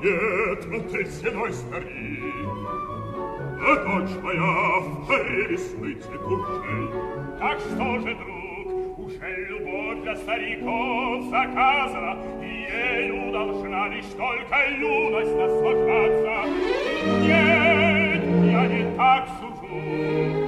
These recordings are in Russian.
Гетман, ты седой старик, а дочь моя в поре весны цветущей. Так что же, друг, уже любовь для стариков заказана, и ею должна лишь только юность наслаждаться. Нет, я не так сужу.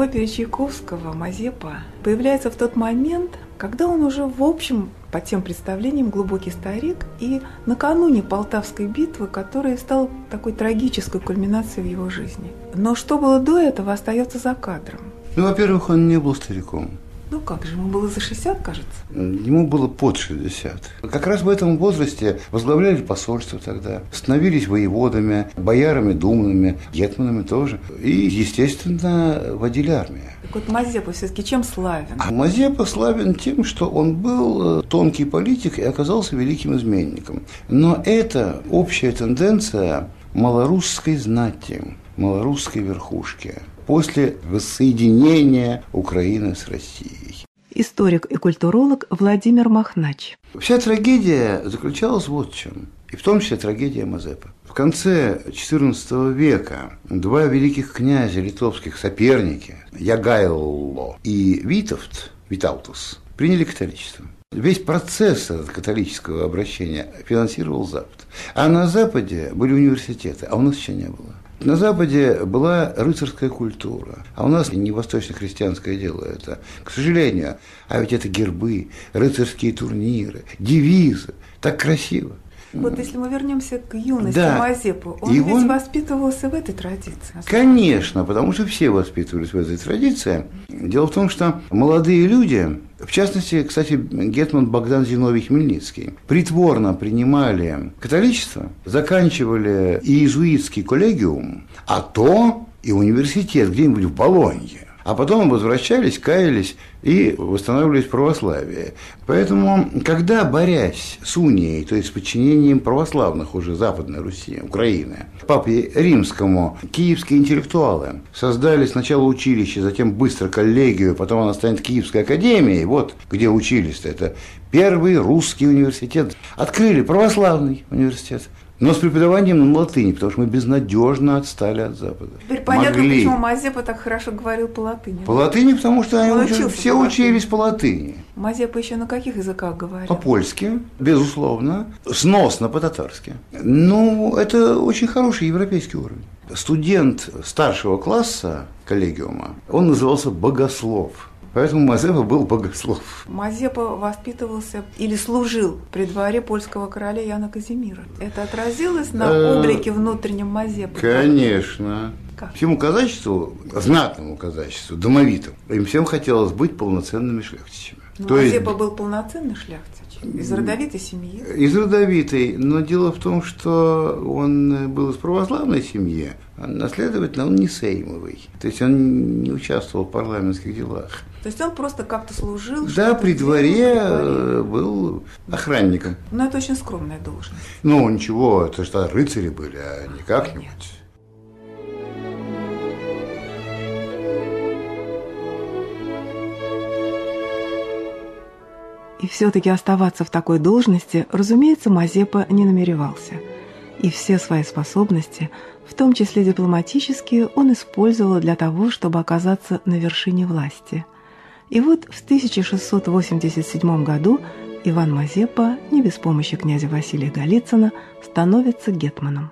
Опере Чайковского «Мазепа» появляется в тот момент, когда он уже в общем по тем представлениям глубокий старик и накануне Полтавской битвы, которая стала такой трагической кульминацией в его жизни. Но что было до этого, остается за кадром. Ну, во-первых, он не был стариком. Ну как же, ему было за 60, кажется? Ему было под 60. Как раз в этом возрасте возглавляли посольство тогда, становились воеводами, боярами думными, гетманами тоже. И, естественно, водили армию. Так вот Мазепа все-таки чем славен? А Мазепа славен тем, что он был э, тонкий политик и оказался великим изменником. Но это общая тенденция малорусской знати, малорусской верхушки после воссоединения Украины с Россией. Историк и культуролог Владимир Махнач. Вся трагедия заключалась вот в чем. И в том числе трагедия Мазепы. В конце XIV века два великих князя литовских соперники, Ягайло и Витовт, Витаутус, приняли католичество. Весь процесс католического обращения финансировал Запад. А на Западе были университеты, а у нас еще не было. На Западе была рыцарская культура, а у нас не восточно-христианское дело это. К сожалению, а ведь это гербы, рыцарские турниры, девизы. Так красиво. Вот если мы вернемся к юности Да. Мазепу, он И ведь он- воспитывался в этой традиции. Конечно, потому что все воспитывались в этой традиции. Дело в том, что молодые люди, в частности, кстати, Гетман Богдан Зиновий Хмельницкий, притворно принимали католичество, заканчивали иезуитский коллегиум, а то и университет где-нибудь в Болонье. А потом возвращались, каялись и восстанавливались православие. Поэтому, когда, борясь с унией, то есть с подчинением православных уже Западной Руси, Украины, папе римскому, киевские интеллектуалы создали сначала училище, затем быстро коллегию, потом она станет Киевской академией, вот где учились-то, это первый русский университет. Открыли православный университет, но с преподаванием на латыни, потому что мы безнадежно отстали от Запада. Теперь понятно, Могли. почему Мазепа так хорошо говорил по латыни. По латыни, потому что они учился все по латыни. учились по латыни. Мазепа еще на каких языках говорил? По-польски, безусловно, сносно по-татарски. Ну, это очень хороший европейский уровень. Студент старшего класса коллегиума, он назывался богослов. Поэтому Мазепа был богослов. Мазепа воспитывался или служил при дворе польского короля Яна Казимира. Это отразилось на Э, облике внутреннем Мазепы? Конечно. Как? Всему казачеству, знатному казачеству, домовитым, им всем хотелось быть полноценными шляхтичами. Ну, То есть Мазепа был полноценный шляхтич, из родовитой семьи. Из родовитой, но дело в том, что он был из православной семьи, а следовательно, он не сеймовый. То есть он не участвовал в парламентских делах. То есть он просто как-то служил. Да, дворе при дворе. э, был охранником. Но это очень скромная должность. Ну, ничего, это что рыцари были, а не как-нибудь. И все-таки оставаться в такой должности, разумеется, Мазепа не намеревался. И все свои способности, в том числе дипломатические, он использовал для того, чтобы оказаться на вершине власти. И вот в 1687 году Иван Мазепа, не без помощи князя Василия Голицына, становится гетманом.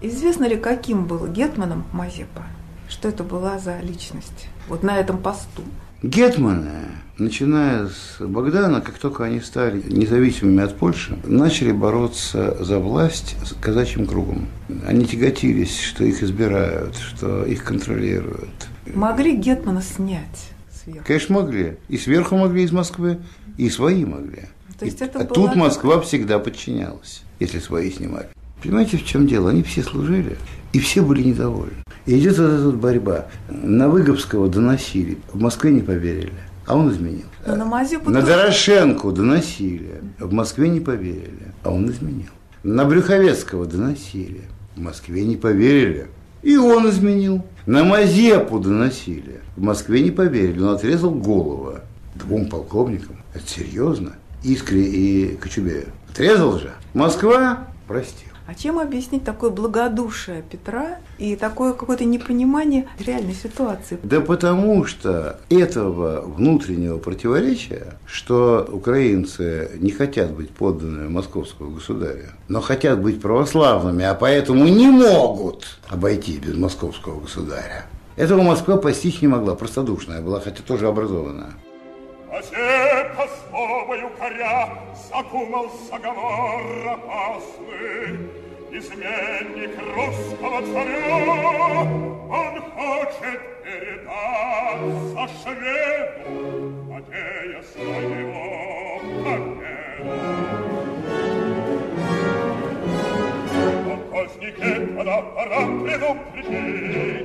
Известно ли, каким был гетманом Мазепа? Что это была за личность? Вот на этом посту. Гетманы, начиная с Богдана, как только они стали независимыми от Польши, начали бороться за власть с казачьим кругом. Они тяготились, что их избирают, что их контролируют. Могли гетмана снять сверху? Конечно, могли. И сверху могли из Москвы, и свои могли. То есть И- это а была тут Москва всегда подчинялась, если свои снимали. Понимаете, в чем дело? Они все служили, и все были недовольны. И идет вот эта вот борьба. На Выговского доносили, в Москве не поверили, а он изменил. Но на Мазепу На Дорошенко доносили, в Москве не поверили, а он изменил. На Брюховецкого доносили, в Москве не поверили, и он изменил. На Мазепу доносили, в Москве не поверили, он отрезал голову двум полковникам. Это серьезно. Искре и Кочубею. Отрезал же. Москва простил. А чем объяснить такое благодушие Петра и такое какое-то непонимание реальной ситуации? Да потому что этого внутреннего противоречия, что украинцы не хотят быть подданными московского государя, но хотят быть православными, а поэтому не могут обойти без московского государя. Этого Москва постичь не могла, простодушная была, хотя тоже образованная. Коря задумал заговор опасный. Изменник русского царя, он хочет передаться шведу, надеясь на его победу. Но поздники, когда пора предупредить,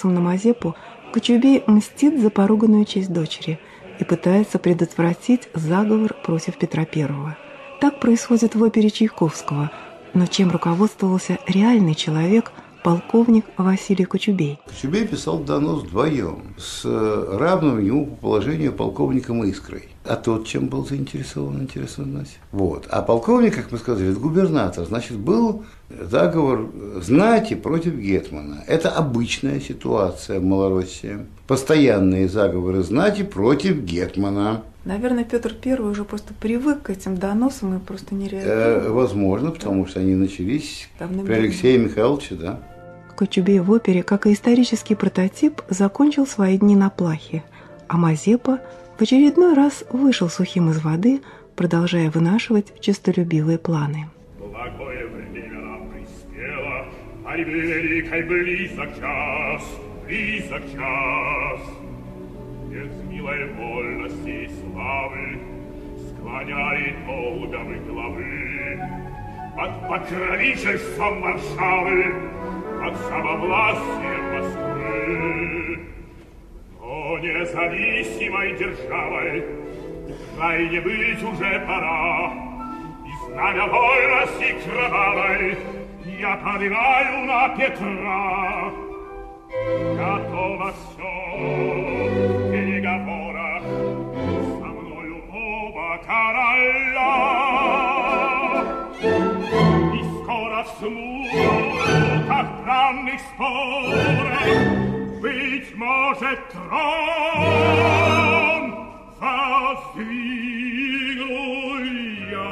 доносом на Мазепу Кочубей мстит за поруганную честь дочери и пытается предотвратить заговор против Петра I. Так происходит в опере Чайковского, но чем руководствовался реальный человек – полковник Василий Кочубей. Кочубей писал донос вдвоем с равным ему по положению полковником Искрой. А тот чем был заинтересован, интересно знать. Вот. А полковник, как мы сказали, это губернатор. Значит, был заговор знати против Гетмана. Это обычная ситуация в Малороссии. Постоянные заговоры знати против Гетмана. Наверное, Петр Первый уже просто привык к этим доносам и просто не реагировал. Э, возможно, потому что они начались при Алексее Михайловиче, да. Кочубей в опере, как и исторический прототип, закончил свои дни на плахе, а Мазепа в очередной раз вышел сухим из воды, продолжая вынашивать честолюбивые планы. Благое время приспело, ай великой близок час, близок час. Без милой вольности и славы склоняет молодовы главы под покровительством Варшавы под самовластием Москвы. Но независимой державой крайне быть уже пора, и знамя вольности кровавой я поднимаю на Петра. Готово все в переговорах со мною оба короля. И скоро в смуту странных спорах быть может трон воздвигну я.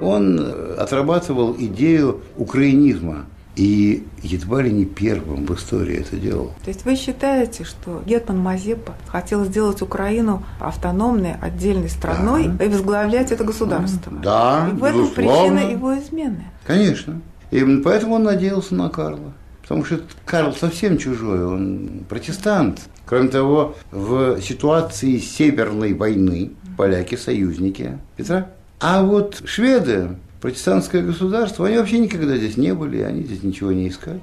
Он отрабатывал идею украинизма и едва ли не первым в истории это делал. То есть вы считаете, что Гетман Мазепа хотел сделать Украину автономной, отдельной страной да. и возглавлять это государство? Да, И в этом причина его измены? Конечно. И именно поэтому он надеялся на Карла. Потому что Карл совсем чужой, он протестант. Кроме того, в ситуации Северной войны поляки союзники Петра. А вот шведы, протестантское государство, они вообще никогда здесь не были, они здесь ничего не искали.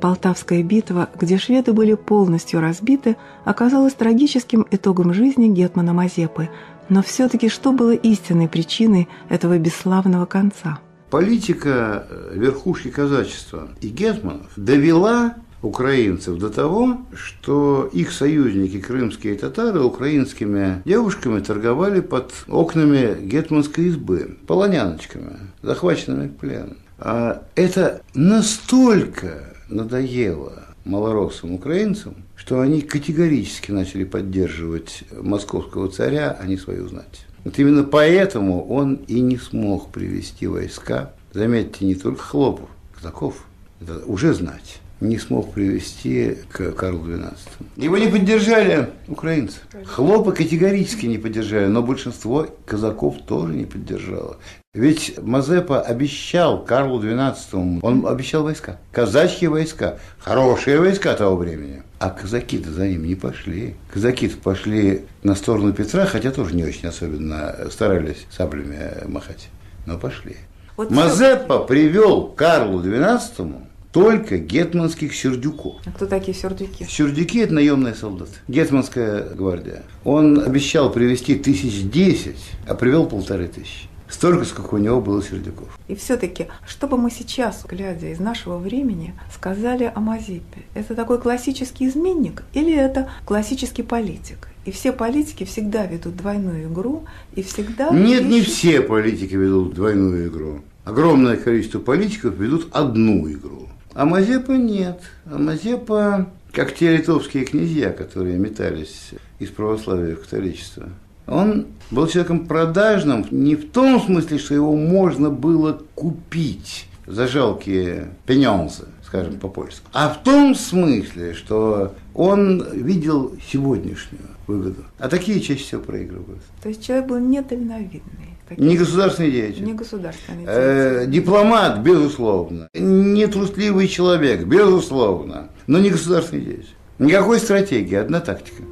Полтавская битва, где шведы были полностью разбиты, оказалась трагическим итогом жизни Гетмана Мазепы. Но все-таки что было истинной причиной этого бесславного конца? Политика э, верхушки казачества и гетманов довела украинцев до того, что их союзники, крымские татары, украинскими девушками торговали под окнами гетманской избы, полоняночками, захваченными в плен. А это настолько надоело малороссым украинцам, что они категорически начали поддерживать московского царя, а не свою знать. Вот именно поэтому он и не смог привести войска, заметьте, не только хлопов, казаков, это уже знать, не смог привести к Карлу XII. Его не поддержали украинцы. Хлопы категорически не поддержали, но большинство казаков тоже не поддержало. Ведь Мазепа обещал Карлу XII, он обещал войска, казачьи войска, хорошие войска того времени. А казаки-то за ним не пошли. Казаки-то пошли на сторону Петра, хотя тоже не очень особенно старались саблями махать, но пошли. Вот Мазепа все... привел Карлу XII только гетманских сердюков. А кто такие сердюки? Сердюки – это наемные солдаты. Гетманская гвардия. Он обещал привести тысяч десять, а привел полторы тысячи. Столько, сколько у него было сердюков. И все-таки, что бы мы сейчас, глядя из нашего времени, сказали о Мазепе? Это такой классический изменник или это классический политик? И все политики всегда ведут двойную игру и всегда... Нет, ищут... не все политики ведут двойную игру. Огромное количество политиков ведут одну игру. А Мазепа нет. А Мазепа, как те литовские князья, которые метались из православия в католичество, он был человеком продажным не в том смысле, что его можно было купить за жалкие пенензы, скажем по-польски, а в том смысле, что он видел сегодняшнюю выгоду. А такие чаще всего проигрывают. То есть человек был недальновидный. Не государственный деятель. Не государственный э, деятель. Э, дипломат, безусловно. Не трусливый человек, безусловно. Но не государственный деятель. Никакой стратегии, одна тактика.